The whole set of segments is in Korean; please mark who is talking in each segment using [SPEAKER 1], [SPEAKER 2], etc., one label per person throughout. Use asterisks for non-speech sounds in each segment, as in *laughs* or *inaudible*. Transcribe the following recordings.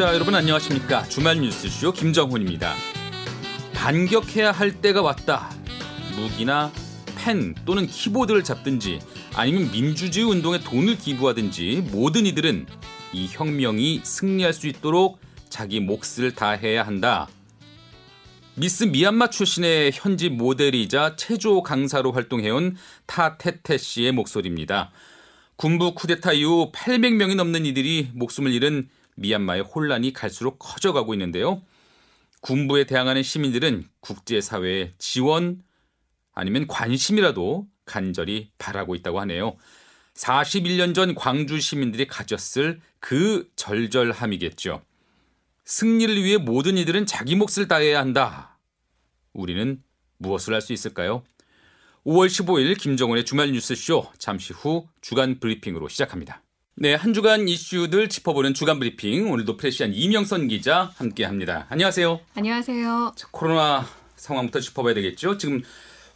[SPEAKER 1] 청취자 여러분 안녕하십니까 주말 뉴스쇼 김정훈입니다. 반격해야 할 때가 왔다. 무기나 펜 또는 키보드를 잡든지 아니면 민주주의 운동에 돈을 기부하든지 모든 이들은 이 혁명이 승리할 수 있도록 자기 몫을 다해야 한다. 미스 미얀마 출신의 현지 모델이자 체조 강사로 활동해온 타테테 씨의 목소리입니다. 군부 쿠데타 이후 800명이 넘는 이들이 목숨을 잃은 미얀마의 혼란이 갈수록 커져가고 있는데요. 군부에 대항하는 시민들은 국제사회의 지원 아니면 관심이라도 간절히 바라고 있다고 하네요. 41년 전 광주 시민들이 가졌을 그 절절함이겠죠. 승리를 위해 모든 이들은 자기 몫을 다해야 한다. 우리는 무엇을 할 수 있을까요? 5월 15일 김정은의 주말 뉴스쇼 잠시 후 주간 브리핑으로 시작합니다. 네, 한 주간 이슈들 짚어보는 주간 브리핑 오늘도 프레시안 이명선 기자 함께 합니다. 안녕하세요.
[SPEAKER 2] 안녕하세요.
[SPEAKER 1] 자, 코로나 상황부터 짚어봐야 되겠죠. 지금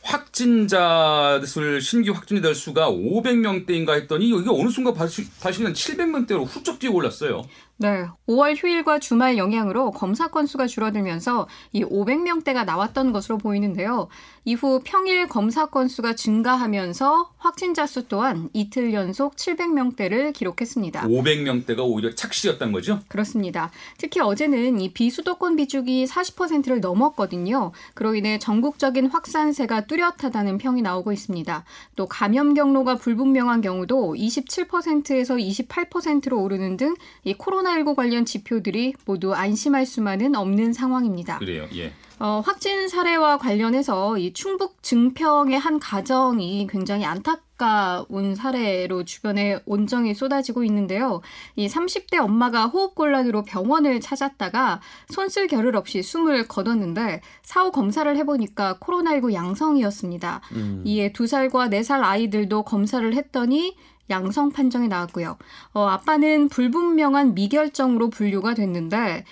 [SPEAKER 1] 확진자들 신규 확진자들 수가 500명대인가 했더니 이게 어느 순간 다시, 다시 그냥 700명대로 훌쩍 뛰어 올랐어요.
[SPEAKER 2] 네. 5월 휴일과 주말 영향으로 검사 건수가 줄어들면서 이 500명대가 나왔던 것으로 보이는데요. 이후 평일 검사 건수가 증가하면서 확진자 수 또한 이틀 연속 700명대를 기록했습니다.
[SPEAKER 1] 500명대가 오히려 착시였다는 거죠?
[SPEAKER 2] 그렇습니다. 특히 어제는 이 비수도권 비중이 40%를 넘었거든요. 그로 인해 전국적인 확산세가 뚜렷하다는 평이 나오고 있습니다. 또 감염 경로가 불분명한 경우도 27%에서 28%로 오르는 등 이 코로나 코로나19 관련 지표들이 모두 안심할 수만은 없는 상황입니다.
[SPEAKER 1] 그래요. 예.
[SPEAKER 2] 어, 확진 사례와 관련해서 이 충북 증평의 한 가정이 굉장히 안타까운 사례로 주변에 온정이 쏟아지고 있는데요. 이 30대 엄마가 호흡곤란으로 병원을 찾았다가 손쓸 겨를 없이 숨을 거뒀는데 사후 검사를 해보니까 코로나19 양성이었습니다. 음. 이에 2살과 4살 아이들도 검사를 했더니 양성 판정이 나왔고요. 어, 아빠는 불분명한 미결정으로 분류가 됐는데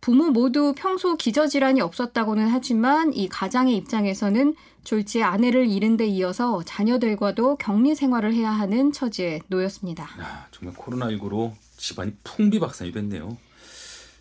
[SPEAKER 2] 부모 모두 평소 기저질환이 없었다고는 하지만 이 가장의 입장에서는 졸지에 아내를 잃은 데 이어서 자녀들과도 격리 생활을 해야 하는 처지에 놓였습니다.
[SPEAKER 1] 아, 정말 코로나19로 집안이 풍비박산이 됐네요.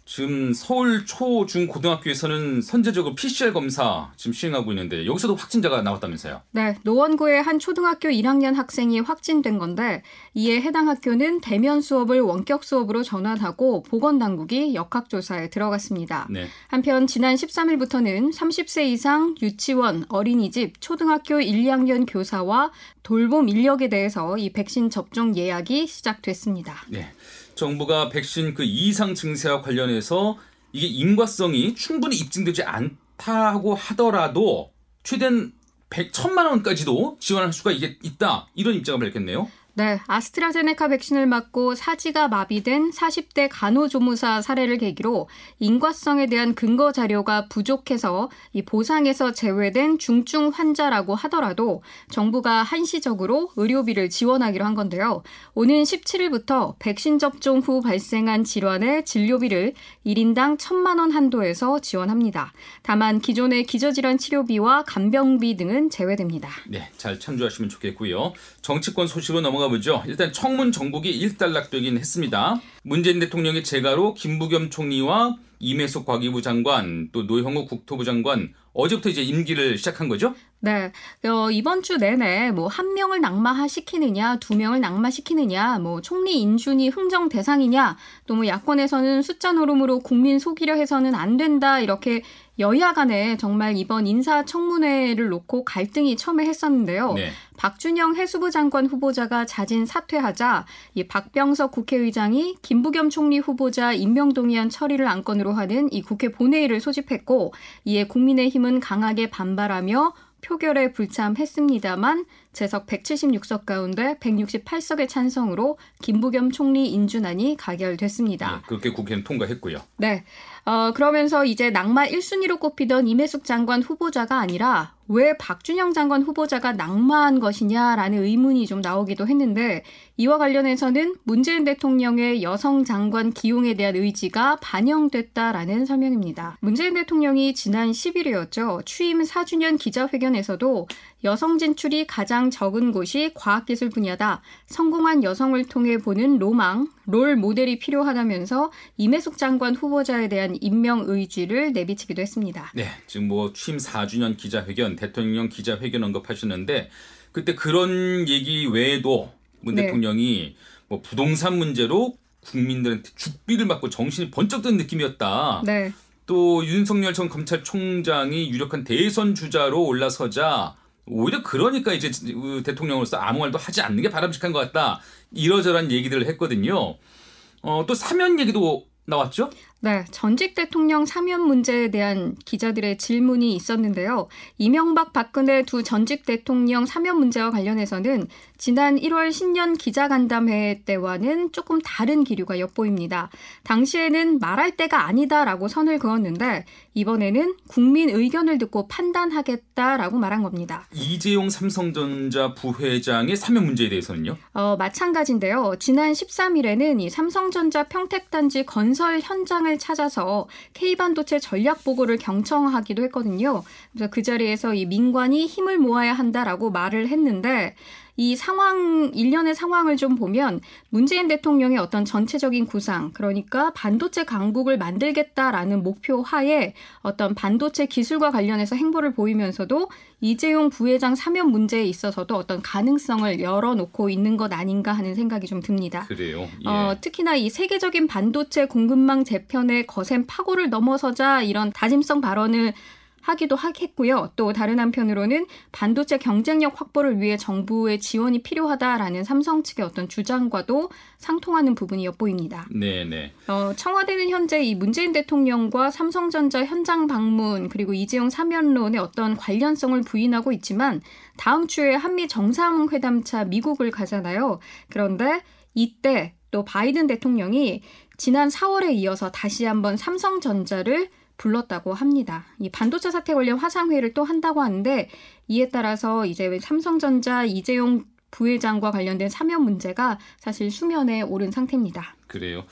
[SPEAKER 1] 지금 서울 초, 중, 고등학교에서는 선제적으로 PCR 검사 지금 시행하고 있는데 여기서도 확진자가 나왔다면서요?
[SPEAKER 2] 네, 노원구의 한 초등학교 1학년 학생이 확진된 건데 이에 해당 학교는 대면 수업을 원격 수업으로 전환하고 보건당국이 역학조사에 들어갔습니다. 네. 한편 지난 13일부터는 30세 이상 유치원, 어린이집, 초등학교 1, 2학년 교사와 돌봄 인력에 대해서 이 백신 접종 예약이 시작됐습니다.
[SPEAKER 1] 네. 정부가 백신 그 이상 증세와 관련해서 이게 인과성이 충분히 입증되지 않다고 하더라도 최대한 100, 천만 원까지도 지원할 수가 이게 있다. 이런 입장을 밝혔네요.
[SPEAKER 2] 네, 아스트라제네카 백신을 맞고 사지가 마비된 40대 간호조무사 사례를 계기로 인과성에 대한 근거 자료가 부족해서 이 보상에서 제외된 중증 환자라고 하더라도 정부가 한시적으로 의료비를 지원하기로 한 건데요. 오는 17일부터 백신 접종 후 발생한 질환의 진료비를 1인당 1천만 원 한도에서 지원합니다. 다만 기존의 기저질환 치료비와 간병비 등은 제외됩니다.
[SPEAKER 1] 네, 잘 참조하시면 좋겠고요. 정치권 소식으로 넘어가 보죠. 일단 청문 정국이 일단락되긴 했습니다. 문재인 대통령의 재가로 김부겸 총리와 임혜숙 과기부 장관 또 노형우 국토부 장관 어제부터 이제 임기를 시작한 거죠?
[SPEAKER 2] 네. 어, 이번 주 내내 뭐 한 명을 낙마시키느냐, 두 명을 낙마시키느냐, 뭐 총리 인준이 흥정 대상이냐, 또 뭐 야권에서는 숫자 노름으로 국민 속이려 해서는 안 된다 이렇게 여야 간에 정말 이번 인사청문회를 놓고 갈등이 처음에 했었는데요. 네. 박준영 해수부 장관 후보자가 자진 사퇴하자 이 박병석 국회의장이 김부겸 총리 후보자 임명동의안 처리를 안건으로 하는 이 국회 본회의를 소집했고 이에 국민의힘은 강하게 반발하며 표결에 불참했습니다만 재석 176석 가운데 168석의 찬성으로 김부겸 총리 인준안이 가결됐습니다.
[SPEAKER 1] 네, 그렇게 국회는 통과했고요.
[SPEAKER 2] 네. 어, 그러면서 이제 낙마 1순위로 꼽히던 임혜숙 장관 후보자가 아니라 왜 박준영 장관 후보자가 낙마한 것이냐라는 의문이 좀 나오기도 했는데 이와 관련해서는 문재인 대통령의 여성 장관 기용에 대한 의지가 반영됐다라는 설명입니다. 문재인 대통령이 지난 10일이었죠. 취임 4주년 기자회견에서도 여성 진출이 가장 적은 곳이 과학기술 분야다. 성공한 여성을 통해 보는 로망, 롤 모델이 필요하다면서 임혜숙 장관 후보자에 대한 임명 의지를 내비치기도 했습니다.
[SPEAKER 1] 네, 지금 뭐 취임 4주년 기자회견, 대통령 기자회견 언급하셨는데 그때 그런 얘기 외에도 문
[SPEAKER 2] 네.
[SPEAKER 1] 대통령이 뭐 부동산 문제로 국민들한테 죽비를 맞고 정신이 번쩍 든 느낌이었다.
[SPEAKER 2] 네.
[SPEAKER 1] 또 윤석열 전 검찰총장이 유력한 대선 주자로 올라서자 오히려 그러니까 이제 대통령으로서 아무 말도 하지 않는 게 바람직한 것 같다. 이러저러한 얘기들을 했거든요. 어, 또 사면 얘기도 나왔죠?
[SPEAKER 2] 네, 전직 대통령 사면 문제에 대한 기자들의 질문이 있었는데요. 이명박 박근혜 두 전직 대통령 사면 문제와 관련해서는 지난 1월 신년 기자간담회 때와는 조금 다른 기류가 엿보입니다. 당시에는 말할 때가 아니다라고 선을 그었는데 이번에는 국민 의견을 듣고 판단하겠다라고 말한 겁니다.
[SPEAKER 1] 이재용 삼성전자 부회장의 사면 문제에 대해서는요?
[SPEAKER 2] 어, 마찬가지인데요. 지난 13일에는 이 삼성전자 평택단지 건설 현장을 찾아서 K반도체 전략 보고를 경청하기도 했거든요. 그래서 그 자리에서 이 민관이 힘을 모아야 한다라고 말을 했는데 이 상황, 일련의 상황을 좀 보면 문재인 대통령의 어떤 전체적인 구상, 그러니까 반도체 강국을 만들겠다라는 목표 하에 어떤 반도체 기술과 관련해서 행보를 보이면서도 이재용 부회장 사면 문제에 있어서도 어떤 가능성을 열어놓고 있는 것 아닌가 하는 생각이 좀 듭니다.
[SPEAKER 1] 그래요. 예.
[SPEAKER 2] 어, 특히나 이 세계적인 반도체 공급망 재편의 거센 파고를 넘어서자 이런 다짐성 발언을 하기도 하겠고요. 또 다른 한편으로는 반도체 경쟁력 확보를 위해 정부의 지원이 필요하다라는 삼성 측의 어떤 주장과도 상통하는 부분이 엿보입니다.
[SPEAKER 1] 네 네.
[SPEAKER 2] 어, 청와대는 현재 이 문재인 대통령과 삼성전자 현장 방문 그리고 이재용 사면론의 어떤 관련성을 부인하고 있지만 다음 주에 한미 정상회담차 미국을 가잖아요. 그런데 이때 또 바이든 대통령이 지난 4월에 이어서 다시 한번 삼성전자를 불렀다고 합니다. 이 반도체 사태 관련 화상회의를 또 한다고 하는데 이에 따라서 이제 삼성전자 이재용 부회장과 관련된 사면 문제가 사실 수면에 오른 상태입니다.
[SPEAKER 1] 그래요.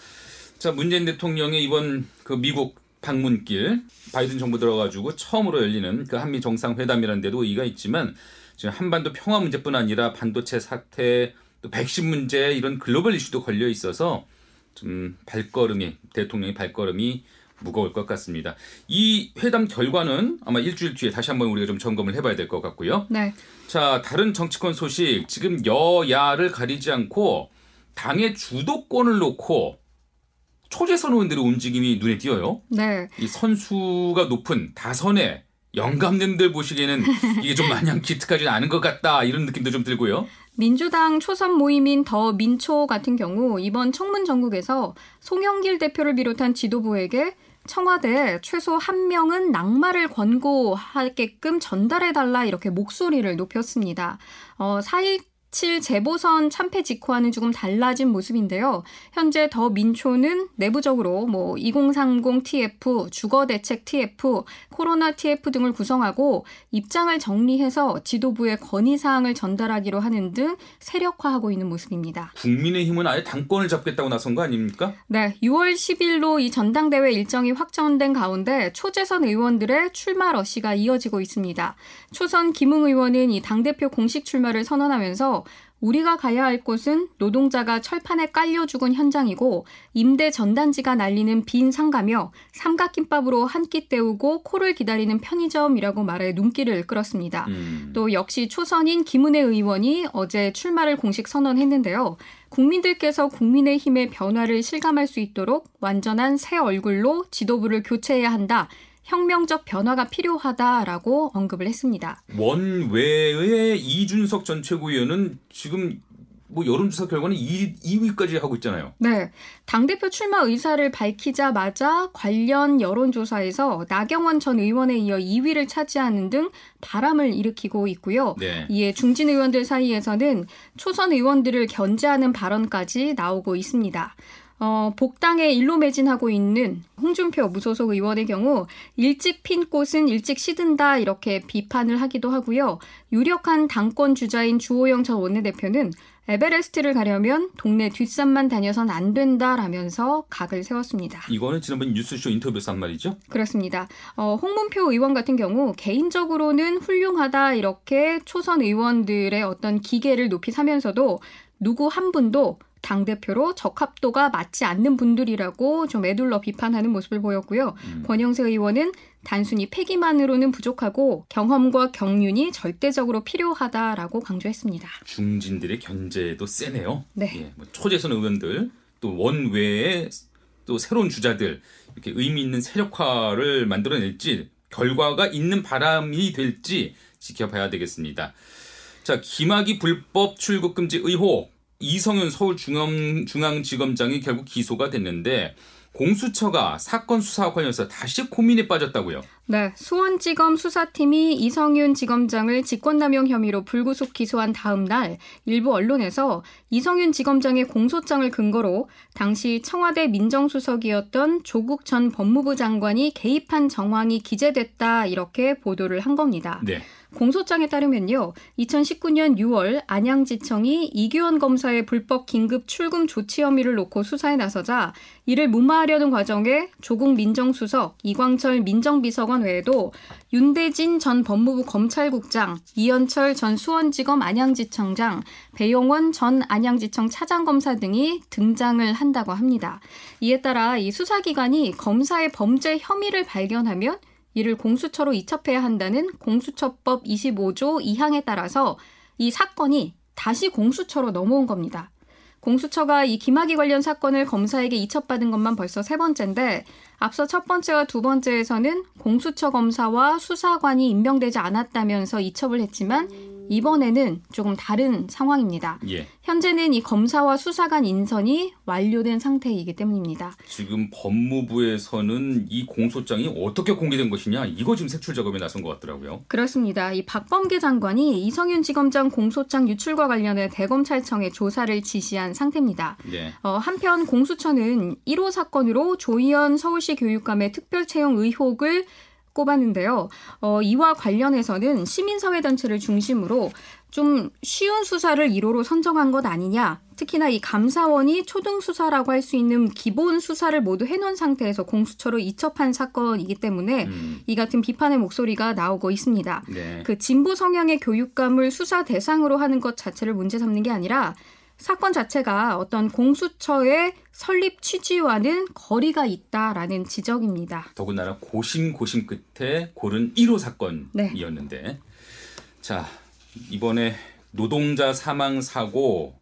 [SPEAKER 1] 자, 문재인 대통령의 이번 그 미국 방문길 바이든 정부 들어가지고 처음으로 열리는 그 한미 정상회담이라는 데도 의의가 있지만 지금 한반도 평화 문제뿐 아니라 반도체 사태 또 백신 문제 이런 글로벌 이슈도 걸려 있어서 좀 발걸음이 대통령의 발걸음이 무거울 것 같습니다. 이 회담 결과는 아마 일주일 뒤에 다시 한번 우리가 좀 점검을 해봐야 될 것 같고요.
[SPEAKER 2] 네.
[SPEAKER 1] 자, 다른 정치권 소식. 지금 여야를 가리지 않고 당의 주도권을 놓고 초재선 의원들의 움직임이 눈에 띄어요.
[SPEAKER 2] 네.
[SPEAKER 1] 이 선수가 높은 다선의 영감님들 보시기에는 *laughs* 이게 좀 마냥 기특하지 않은 것 같다 이런 느낌도 좀 들고요.
[SPEAKER 2] 민주당 초선 모임인 더 민초 같은 경우 이번 청문 전국에서 송영길 대표를 비롯한 지도부에게 청와대 최소 한 명은 낙마를 권고하게끔 전달해달라 이렇게 목소리를 높였습니다. 어, 4.17 재보선 참패 직후와는 조금 달라진 모습인데요. 현재 더 민초는 내부적으로 뭐 2030 TF, 주거 대책 TF, 코로나 TF 등을 구성하고 입장을 정리해서 지도부에 건의 사항을 전달하기로 하는 등 세력화하고 있는 모습입니다.
[SPEAKER 1] 국민의힘은 아예 당권을 잡겠다고 나선 거 아닙니까?
[SPEAKER 2] 네, 6월 10일로 이 전당대회 일정이 확정된 가운데 초재선 의원들의 출마 러시가 이어지고 있습니다. 초선 김웅 의원은 이 당대표 공식 출마를 선언하면서 우리가 가야 할 곳은 노동자가 철판에 깔려 죽은 현장이고 임대 전단지가 날리는 빈 상가며 삼각김밥으로 한 끼 때우고 코를 기다리는 편의점이라고 말해 눈길을 끌었습니다.
[SPEAKER 1] 음.
[SPEAKER 2] 또 역시 초선인 김은혜 의원이 어제 출마를 공식 선언했는데요. 국민들께서 국민의힘의 변화를 실감할 수 있도록 완전한 새 얼굴로 지도부를 교체해야 한다. 혁명적 변화가 필요하다라고 언급을 했습니다.
[SPEAKER 1] 원외의 이준석 전 최고위원은 지금 뭐 여론조사 결과는 2, 2위까지 하고 있잖아요.
[SPEAKER 2] 네. 당대표 출마 의사를 밝히자마자 관련 여론조사에서 나경원 전 의원에 이어 2위를 차지하는 등 바람을 일으키고 있고요.
[SPEAKER 1] 네.
[SPEAKER 2] 이에 중진 의원들 사이에서는 초선 의원들을 견제하는 발언까지 나오고 있습니다. 어, 복당에 일로 매진하고 있는 홍준표 무소속 의원의 경우 일찍 핀 꽃은 일찍 시든다 이렇게 비판을 하기도 하고요. 유력한 당권 주자인 주호영 전 원내대표는 에베레스트를 가려면 동네 뒷산만 다녀선 안 된다라면서 각을 세웠습니다.
[SPEAKER 1] 이거는 지난번 뉴스쇼 인터뷰에서 한 말이죠?
[SPEAKER 2] 그렇습니다. 어, 홍문표 의원 같은 경우 개인적으로는 훌륭하다 이렇게 초선 의원들의 어떤 기계를 높이 사면서도 누구 한 분도 당대표로 적합도가 맞지 않는 분들이라고 좀 애둘러 비판하는 모습을 보였고요. 음. 권영세 의원은 단순히 패기만으로는 부족하고 경험과 경륜이 절대적으로 필요하다라고 강조했습니다.
[SPEAKER 1] 중진들의 견제도 세네요.
[SPEAKER 2] 네.
[SPEAKER 1] 예, 뭐 초재선 의원들 또 원외의 또 새로운 주자들 이렇게 의미 있는 세력화를 만들어낼지 결과가 있는 바람이 될지 지켜봐야 되겠습니다. 자, 김학의 불법 출국 금지 의혹 이성윤 서울중앙 지검장이 결국 기소가 됐는데 공수처가 사건 수사와 관련해서 다시 고민에 빠졌다고요.
[SPEAKER 2] 네, 수원지검 수사팀이 이성윤 지검장을 직권남용 혐의로 불구속 기소한 다음 날 일부 언론에서 이성윤 지검장의 공소장을 근거로 당시 청와대 민정수석이었던 조국 전 법무부 장관이 개입한 정황이 기재됐다 이렇게 보도를 한 겁니다.
[SPEAKER 1] 네.
[SPEAKER 2] 공소장에 따르면요. 2019년 6월 안양지청이 이규원 검사의 불법 긴급 출금 조치 혐의를 놓고 수사에 나서자 이를 무마하려는 과정에 조국 민정수석, 이광철 민정비서관 외에도 윤대진 전 법무부 검찰국장, 이현철 전 수원지검 안양지청장, 배용원 전 안양지청 차장검사 등이 등장을 한다고 합니다. 이에 따라 이 수사기관이 검사의 범죄 혐의를 발견하면 이를 공수처로 이첩해야 한다는 공수처법 25조 2항에 따라서 이 사건이 다시 공수처로 넘어온 겁니다. 공수처가 이 김학의 관련 사건을 검사에게 이첩받은 것만 벌써 세 번째인데 앞서 첫 번째와 두 번째에서는 공수처 검사와 수사관이 임명되지 않았다면서 이첩을 했지만 이번에는 조금 다른 상황입니다.
[SPEAKER 1] 예.
[SPEAKER 2] 현재는 이 검사와 수사관 인선이 완료된 상태이기 때문입니다.
[SPEAKER 1] 지금 법무부에서는 이 공소장이 어떻게 공개된 것이냐 이거 지금 색출 작업에 나선 것 같더라고요.
[SPEAKER 2] 그렇습니다. 이 박범계 장관이 이성윤 지검장 공소장 유출과 관련해 대검찰청에 조사를 지시한 상태입니다.
[SPEAKER 1] 네.
[SPEAKER 2] 어, 한편 공수처는 1호 사건으로 조희연 서울시 교육감의 특별 채용 의혹을 꼽았는데요. 어, 이와 관련해서는 시민사회단체를 중심으로 좀 쉬운 수사를 1호로 선정한 것 아니냐. 특히나 이 감사원이 초등 수사라고 할 수 있는 기본 수사를 모두 해놓은 상태에서 공수처로 이첩한 사건이기 때문에 음. 이 같은 비판의 목소리가 나오고 있습니다.
[SPEAKER 1] 네.
[SPEAKER 2] 그 진보 성향의 교육감을 수사 대상으로 하는 것 자체를 문제 삼는 게 아니라 사건 자체가 어떤 공수처의 설립 취지와는 거리가 있다라는 지적입니다.
[SPEAKER 1] 더군다나 고심 고심 끝에 고른 1호 사건이었는데 네. 자 이번에 노동자 사망 사고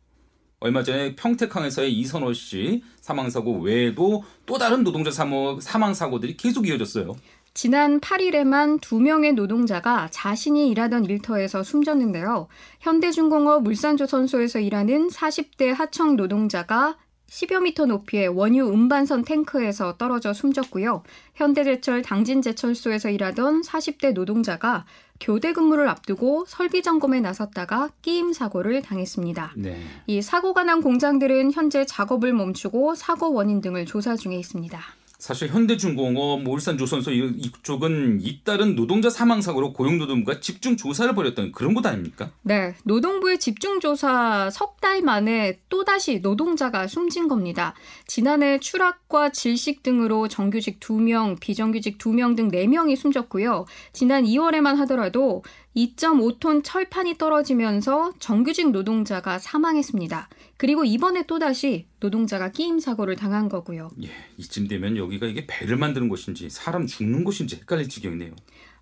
[SPEAKER 1] 얼마 전에 평택항에서의 이선호 씨 사망 사고 외에도 또 다른 노동자 사망 사고들이 계속 이어졌어요.
[SPEAKER 2] 지난 8일에만 2명의 노동자가 자신이 일하던 일터에서 숨졌는데요. 현대중공업 물산조선소에서 일하는 40대 하청 노동자가 10여 미터 높이의 원유 운반선 탱크에서 떨어져 숨졌고요. 현대제철 당진제철소에서 일하던 40대 노동자가 교대 근무를 앞두고 설비 점검에 나섰다가 끼임 사고를 당했습니다.
[SPEAKER 1] 네.
[SPEAKER 2] 이 사고가 난 공장들은 현재 작업을 멈추고 사고 원인 등을 조사 중에 있습니다.
[SPEAKER 1] 사실 현대중공업, 뭐 울산조선소 이쪽은 잇따른 노동자 사망 사고로 고용노동부가 집중 조사를 벌였던 그런 곳 아닙니까?
[SPEAKER 2] 네, 노동부의 집중 조사 석 달 만에 또 다시 노동자가 숨진 겁니다. 지난해 추락과 질식 등으로 정규직 2명, 비정규직 2명 등 4명이 숨졌고요. 지난 2월에만 하더라도 2.5톤 철판이 떨어지면서 정규직 노동자가 사망했습니다. 그리고 이번에 또다시 노동자가 끼임 사고를 당한 거고요.
[SPEAKER 1] 예, 이쯤 되면 여기가 이게 배를 만드는 곳인지 사람 죽는 곳인지 헷갈릴 지경이네요.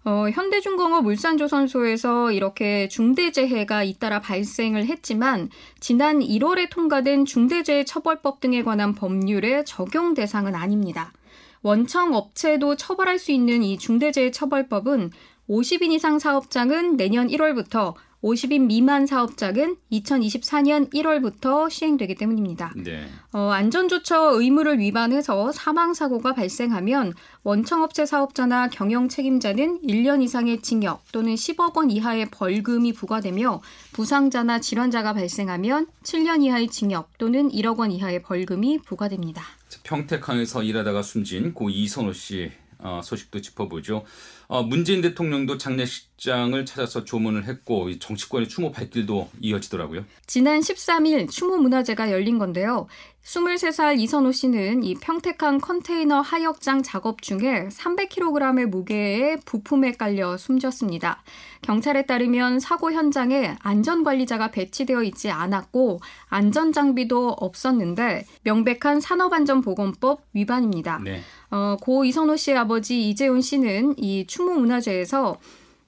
[SPEAKER 2] 어, 현대중공업 물산조선소에서 이렇게 중대재해가 잇따라 발생을 했지만 지난 1월에 통과된 중대재해처벌법 등에 관한 법률의 적용 대상은 아닙니다. 원청 업체도 처벌할 수 있는 이 중대재해처벌법은 50인 이상 사업장은 내년 1월부터 50인 미만 사업장은 2024년 1월부터 시행되기 때문입니다.
[SPEAKER 1] 네.
[SPEAKER 2] 어, 안전조처 의무를 위반해서 사망사고가 발생하면 원청업체 사업자나 경영 책임자는 1년 이상의 징역 또는 10억 원 이하의 벌금이 부과되며 부상자나 질환자가 발생하면 7년 이하의 징역 또는 1억 원 이하의 벌금이 부과됩니다.
[SPEAKER 1] 평택항에서 일하다가 숨진 고 이선호 씨 어, 소식도 짚어보죠. 어, 문재인 대통령도 장례식장을 찾아서 조문을 했고 정치권의 추모 발길도 이어지더라고요.
[SPEAKER 2] 지난 13일 추모 문화제가 열린 건데요. 23살 이선호 씨는 이 평택항 컨테이너 하역장 작업 중에 300kg의 무게의 부품에 깔려 숨졌습니다. 경찰에 따르면 사고 현장에 안전관리자가 배치되어 있지 않았고 안전장비도 없었는데 명백한 산업안전보건법 위반입니다.
[SPEAKER 1] 네.
[SPEAKER 2] 어, 고 이선호 씨의 아버지 이재훈 씨는 이 추모 문화제에서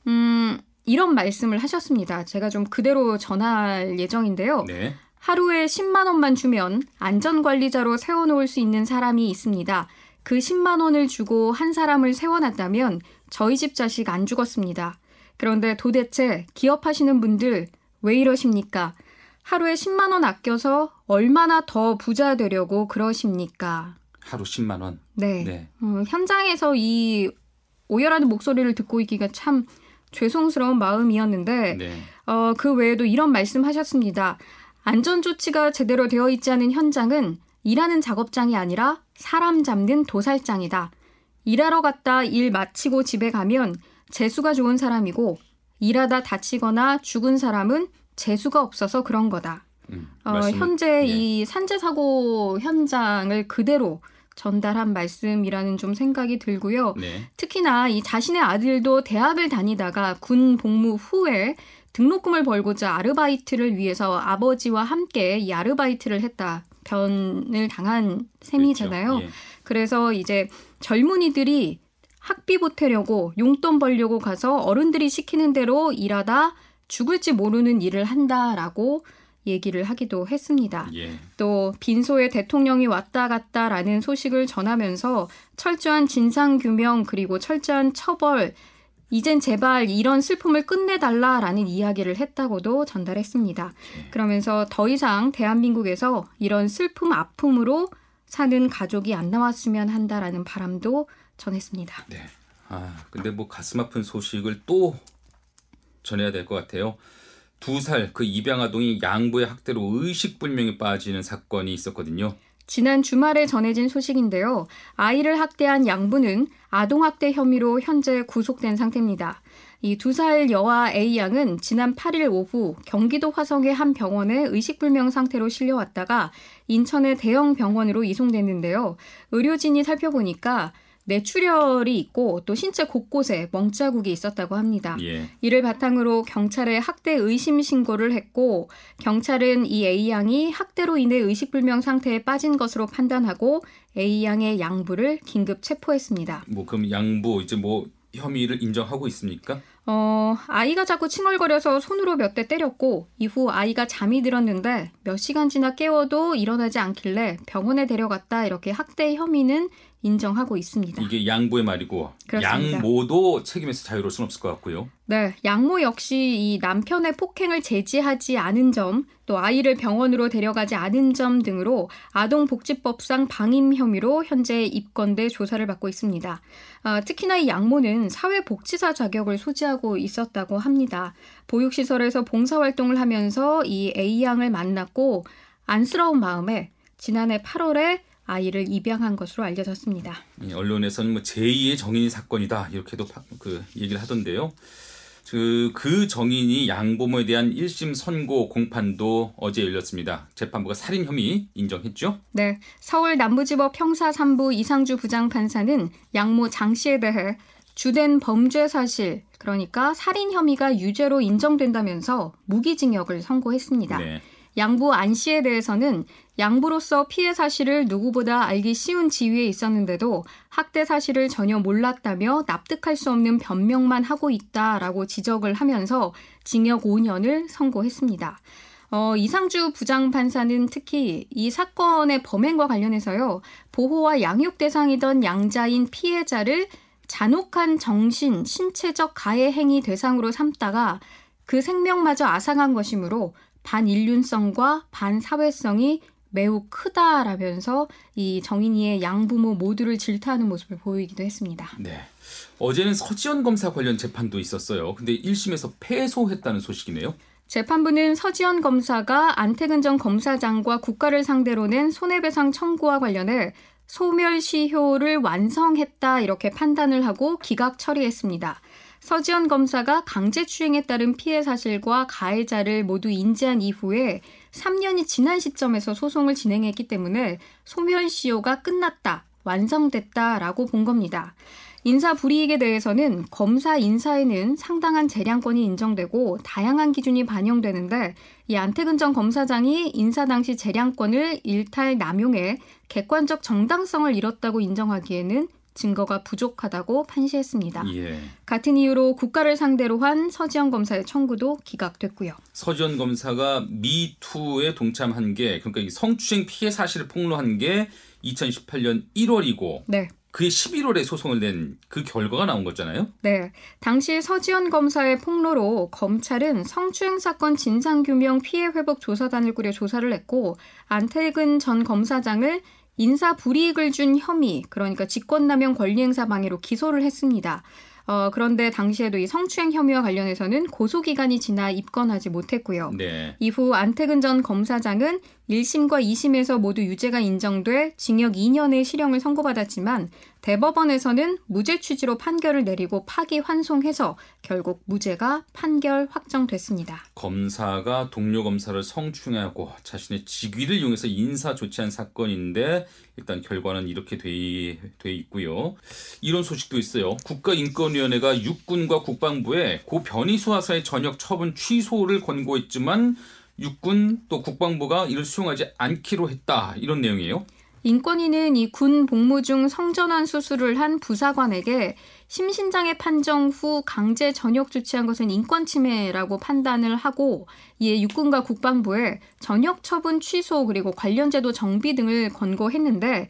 [SPEAKER 2] 음, 이런 말씀을 하셨습니다. 제가 좀 그대로 전할 예정인데요.
[SPEAKER 1] 네.
[SPEAKER 2] 하루에 10만 원만 주면 안전관리자로 세워놓을 수 있는 사람이 있습니다. 그 10만 원을 주고 한 사람을 세워놨다면 저희 집 자식 안 죽었습니다. 그런데 도대체 기업하시는 분들 왜 이러십니까? 하루에 10만 원 아껴서 얼마나 더 부자 되려고 그러십니까?
[SPEAKER 1] 하루 10만 원.
[SPEAKER 2] 네.
[SPEAKER 1] 네.
[SPEAKER 2] 어, 현장에서 이 오열하는 목소리를 듣고 있기가 참 죄송스러운 마음이었는데
[SPEAKER 1] 네.
[SPEAKER 2] 어, 그 외에도 이런 말씀하셨습니다. 안전 조치가 제대로 되어 있지 않은 현장은 일하는 작업장이 아니라 사람 잡는 도살장이다. 일하러 갔다 일 마치고 집에 가면 재수가 좋은 사람이고 일하다 다치거나 죽은 사람은 재수가 없어서 그런 거다.
[SPEAKER 1] 음,
[SPEAKER 2] 어, 현재
[SPEAKER 1] 예.
[SPEAKER 2] 이 산재 사고 현장을 그대로 전달한 말씀이라는 좀 생각이 들고요.
[SPEAKER 1] 네.
[SPEAKER 2] 특히나 이 자신의 아들도 대학을 다니다가 군 복무 후에 등록금을 벌고자 아르바이트를 위해서 아버지와 함께 이 아르바이트를 했다. 변을 당한 셈이잖아요.
[SPEAKER 1] 그렇죠. 예.
[SPEAKER 2] 그래서 이제 젊은이들이 학비 보태려고 용돈 벌려고 가서 어른들이 시키는 대로 일하다 죽을지 모르는 일을 한다라고 얘기를 하기도 했습니다.
[SPEAKER 1] 예.
[SPEAKER 2] 또 빈소에 대통령이 왔다 갔다라는 소식을 전하면서 철저한 진상 규명 그리고 철저한 처벌 이젠 제발 이런 슬픔을 끝내달라라는 이야기를 했다고도 전달했습니다. 그러면서 더 이상 대한민국에서 이런 슬픔 아픔으로 사는 가족이 안 나왔으면 한다라는 바람도 전했습니다.
[SPEAKER 1] 네. 아, 근데 뭐 가슴 아픈 소식을 또 전해야 될 것 같아요. 두 살 그 입양 아동이 양부의 학대로 의식불명에 빠지는 사건이 있었거든요.
[SPEAKER 2] 지난 주말에 전해진 소식인데요. 아이를 학대한 양부는 아동학대 혐의로 현재 구속된 상태입니다. 이 두 살 여아 A 양은 지난 8일 오후 경기도 화성의 한 병원에 의식불명 상태로 실려왔다가 인천의 대형 병원으로 이송됐는데요. 의료진이 살펴보니까 뇌출혈이 있고 또 신체 곳곳에 멍자국이 있었다고 합니다.
[SPEAKER 1] 예.
[SPEAKER 2] 이를 바탕으로 경찰에 학대 의심 신고를 했고 경찰은 이 A 양이 학대로 인해 의식불명 상태에 빠진 것으로 판단하고 A 양의 양부를 긴급 체포했습니다.
[SPEAKER 1] 뭐 그럼 양부 이제 뭐 혐의를 인정하고 있습니까?
[SPEAKER 2] 어, 아이가 자꾸 칭얼거려서 손으로 몇 대 때렸고 이후 아이가 잠이 들었는데 몇 시간 지나 깨워도 일어나지 않길래 병원에 데려갔다 이렇게 학대 혐의는 인정하고 있습니다.
[SPEAKER 1] 이게 양부의 말이고
[SPEAKER 2] 그렇습니다.
[SPEAKER 1] 양모도 책임에서 자유로울 수는 없을 것 같고요.
[SPEAKER 2] 네, 양모 역시 이 남편의 폭행을 제지하지 않은 점, 또 아이를 병원으로 데려가지 않은 점 등으로 아동복지법상 방임 혐의로 현재 입건돼 조사를 받고 있습니다. 아, 특히나 이 양모는 사회복지사 자격을 소지하고 있었다고 합니다. 보육시설에서 봉사활동을 하면서 이 A양을 만났고 안쓰러운 마음에 지난해 8월에 아이를 입양한 것으로 알려졌습니다.
[SPEAKER 1] 이 언론에서는 뭐 제2의 정인 사건이다 이렇게도 파- 그 얘기를 하던데요. 그, 그 정인이 양보모에 대한 1심 선고 공판도 어제 열렸습니다. 재판부가 살인 혐의 인정했죠?
[SPEAKER 2] 네, 서울 남부지법 형사 3부 이상주 부장판사는 양모 장 씨에 대해 주된 범죄 사실, 그러니까 살인 혐의가 유죄로 인정된다면서 무기징역을 선고했습니다.
[SPEAKER 1] 네.
[SPEAKER 2] 양부 안 씨에 대해서는 양부로서 피해 사실을 누구보다 알기 쉬운 지위에 있었는데도 학대 사실을 전혀 몰랐다며 납득할 수 없는 변명만 하고 있다라고 지적을 하면서 징역 5년을 선고했습니다. 어, 이상주 부장판사는 특히 이 사건의 범행과 관련해서요, 보호와 양육 대상이던 양자인 피해자를 잔혹한 정신, 신체적 가해 행위 대상으로 삼다가 그 생명마저 앗아간 것이므로 반인륜성과 반사회성이 매우 크다라면서 이 정인이의 양부모 모두를 질타하는 모습을 보이기도 했습니다.
[SPEAKER 1] 네. 어제는 서지현 검사 관련 재판도 있었어요. 근데 1심에서 패소했다는 소식이네요.
[SPEAKER 2] 재판부는 서지현 검사가 안태근 전 검사장과 국가를 상대로 낸 손해배상 청구와 관련해 소멸시효를 완성했다 이렇게 판단을 하고 기각 처리했습니다. 서지현 검사가 강제추행에 따른 피해 사실과 가해자를 모두 인지한 이후에 3년이 지난 시점에서 소송을 진행했기 때문에 소멸시효가 끝났다, 완성됐다라고 본 겁니다. 인사 불이익에 대해서는 검사 인사에는 상당한 재량권이 인정되고 다양한 기준이 반영되는데 이 안태근 전 검사장이 인사 당시 재량권을 일탈 남용해 객관적 정당성을 잃었다고 인정하기에는 증거가 부족하다고 판시했습니다. 예. 같은 이유로 국가를 상대로 한 서지현 검사의 청구도 기각됐고요.
[SPEAKER 1] 서지현 검사가 미투에 동참한 게 그러니까 성추행 피해 사실을 폭로한 게 2018년 1월이고 네. 그게 11월에 소송을 낸 그 결과가 나온 거잖아요.
[SPEAKER 2] 네. 당시 서지현 검사의 폭로로 검찰은 성추행 사건 진상규명 피해 회복 조사단을 꾸려 조사를 했고 안태근 전 검사장을 인사 불이익을 준 혐의, 그러니까 직권남용 권리행사 방해로 기소를 했습니다. 어, 그런데 당시에도 이 성추행 혐의와 관련해서는 고소기간이 지나 입건하지 못했고요. 네. 이후 안태근 전 검사장은 1심과 2심에서 모두 유죄가 인정돼 징역 2년의 실형을 선고받았지만 대법원에서는 무죄 취지로 판결을 내리고 파기 환송해서 결국 무죄가 판결 확정됐습니다.
[SPEAKER 1] 검사가 동료 검사를 성추행하고 자신의 직위를 이용해서 인사 조치한 사건인데 일단 결과는 이렇게 돼, 돼 있고요. 이런 소식도 있어요. 국가인권위원회가 육군과 국방부에 고 변희수 하사의 전역 처분 취소를 권고했지만 육군 또 국방부가 이를 수용하지 않기로 했다. 이런 내용이에요.
[SPEAKER 2] 인권위는 이 군 복무 중 성전환 수술을 한 부사관에게 심신장애 판정 후 강제 전역 조치한 것은 인권 침해라고 판단을 하고 이에 육군과 국방부에 전역 처분 취소 그리고 관련 제도 정비 등을 권고했는데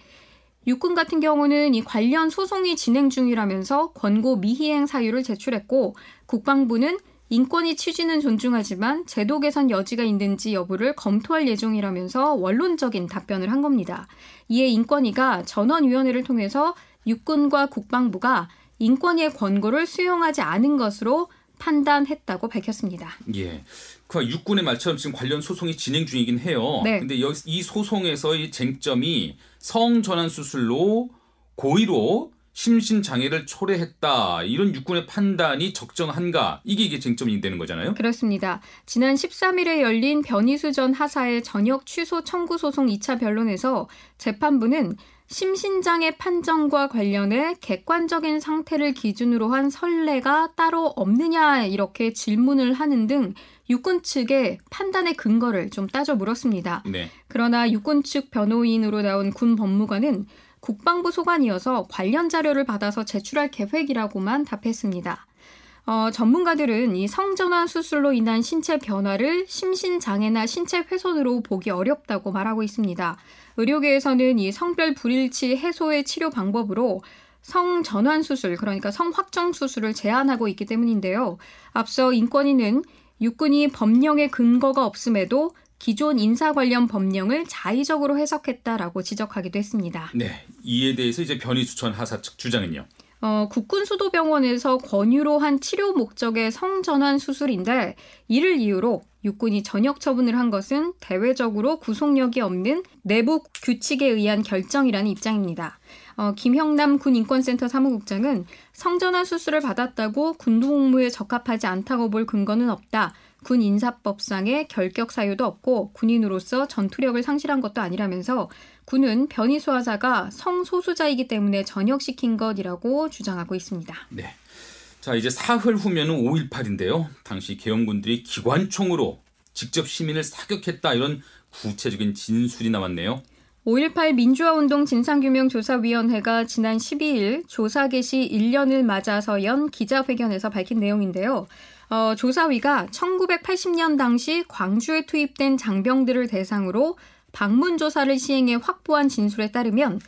[SPEAKER 2] 육군 같은 경우는 이 관련 소송이 진행 중이라면서 권고 미희행 사유를 제출했고 국방부는 인권위 취지는 존중하지만 제도 개선 여지가 있는지 여부를 검토할 예정이라면서 원론적인 답변을 한 겁니다. 이에 인권위가 전원위원회를 통해서 육군과 국방부가 인권위의 권고를 수용하지 않은 것으로 판단했다고 밝혔습니다.
[SPEAKER 1] 예. 그 육군의 말처럼 지금 관련 소송이 진행 중이긴 해요. 네. 근데 이 소송에서 이 쟁점이 성전환 수술로 고의로 심신 장애를 초래했다 이런 육군의 판단이 적정한가 이게 이게 쟁점이 되는 거잖아요.
[SPEAKER 2] 그렇습니다. 지난 13일에 열린 변희수 전 하사의 전역 취소 청구 소송 2차 변론에서 재판부는 심신장애 판정과 관련해 객관적인 상태를 기준으로 한 선례가 따로 없느냐 이렇게 질문을 하는 등 육군 측의 판단의 근거를 좀 따져 물었습니다. 네. 그러나 육군 측 변호인으로 나온 군 법무관은 국방부 소관이어서 관련 자료를 받아서 제출할 계획이라고만 답했습니다. 어, 전문가들은 이 성전환 수술로 인한 신체 변화를 심신장애나 신체 훼손으로 보기 어렵다고 말하고 있습니다. 의료계에서는 이 성별 불일치 해소의 치료 방법으로 성전환 수술, 그러니까 성확정 수술을 제한하고 있기 때문인데요. 앞서 인권위는 육군이 법령의 근거가 없음에도 기존 인사 관련 법령을 자의적으로 해석했다라고 지적하기도 했습니다.
[SPEAKER 1] 네, 이에 대해서 이제 변희 수천 하사 측 주장은요.
[SPEAKER 2] 어, 국군 수도병원에서 권유로 한 치료 목적의 성전환 수술인데 이를 이유로 육군이 전역 처분을 한 것은 대외적으로 구속력이 없는 내부 규칙에 의한 결정이라는 입장입니다. 어, 김형남 군 인권센터 사무국장은 성전환 수술을 받았다고 군복무에 적합하지 않다고 볼 근거는 없다. 군 인사법상의 결격 사유도 없고 군인으로서 전투력을 상실한 것도 아니라면서 군은 변희 수하자가 성소수자이기 때문에 전역시킨 것이라고 주장하고 있습니다.
[SPEAKER 1] 네. 자, 이제 사흘 후면은 5.18인데요. 당시 계엄군들이 기관총으로 직접 시민을 사격했다 이런 구체적인 진술이 나왔네요.
[SPEAKER 2] 5.18 민주화운동 진상규명조사위원회가 지난 12일 조사 개시 1년을 맞아서 연 기자회견에서 밝힌 내용인데요. 어, 조사위가 1980년 당시 광주에 투입된 장병들을 대상으로 방문조사를 시행해 확보한 진술에 따르면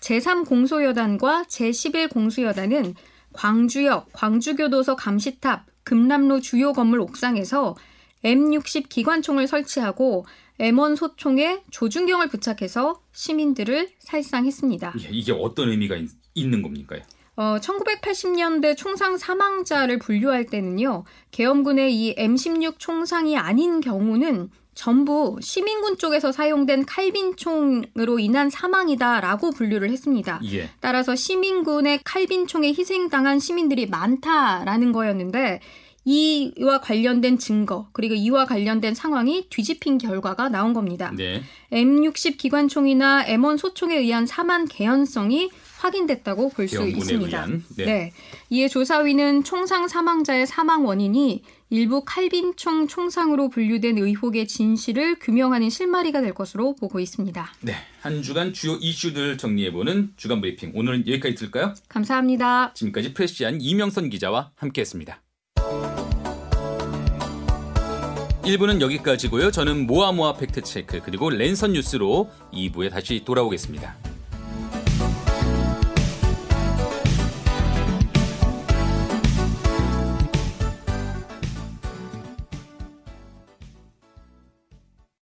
[SPEAKER 2] 제3공소여단과 제11공수여단은 광주역, 광주교도소 감시탑, 금남로 주요 건물 옥상에서 M60 기관총을 설치하고 M1 소총에 조준경을 부착해서 시민들을 살상했습니다.
[SPEAKER 1] 예, 이게 어떤 의미가 있, 는 겁니까?
[SPEAKER 2] 어, 1980년대 총상 사망자를 분류할 때는요, 계엄군의 이 M16 총상이 아닌 경우는 전부 시민군 쪽에서 사용된 칼빈총으로 인한 사망이다라고 분류를 했습니다.
[SPEAKER 1] 예.
[SPEAKER 2] 따라서 시민군의 칼빈총에 희생당한 시민들이 많다라는 거였는데 이와 관련된 증거 그리고 이와 관련된 상황이 뒤집힌 결과가 나온 겁니다.
[SPEAKER 1] 네.
[SPEAKER 2] M60 기관총이나 M1 소총에 의한 사망 개연성이 확인됐다고 볼 수 있습니다.
[SPEAKER 1] 네.
[SPEAKER 2] 네. 이에 조사위는 총상 사망자의 사망 원인이 일부 칼빈총 총상으로 분류된 의혹의 진실을 규명하는 실마리가 될 것으로 보고 있습니다.
[SPEAKER 1] 네. 한 주간 주요 이슈들 정리해보는 주간 브리핑. 오늘은 여기까지 들을까요?
[SPEAKER 2] 감사합니다.
[SPEAKER 1] 지금까지 프레시안 이명선 기자와 함께했습니다. 1부는 여기까지고요. 저는 모아모아 팩트체크 그리고 랜선 뉴스로 2부에 다시 돌아오겠습니다.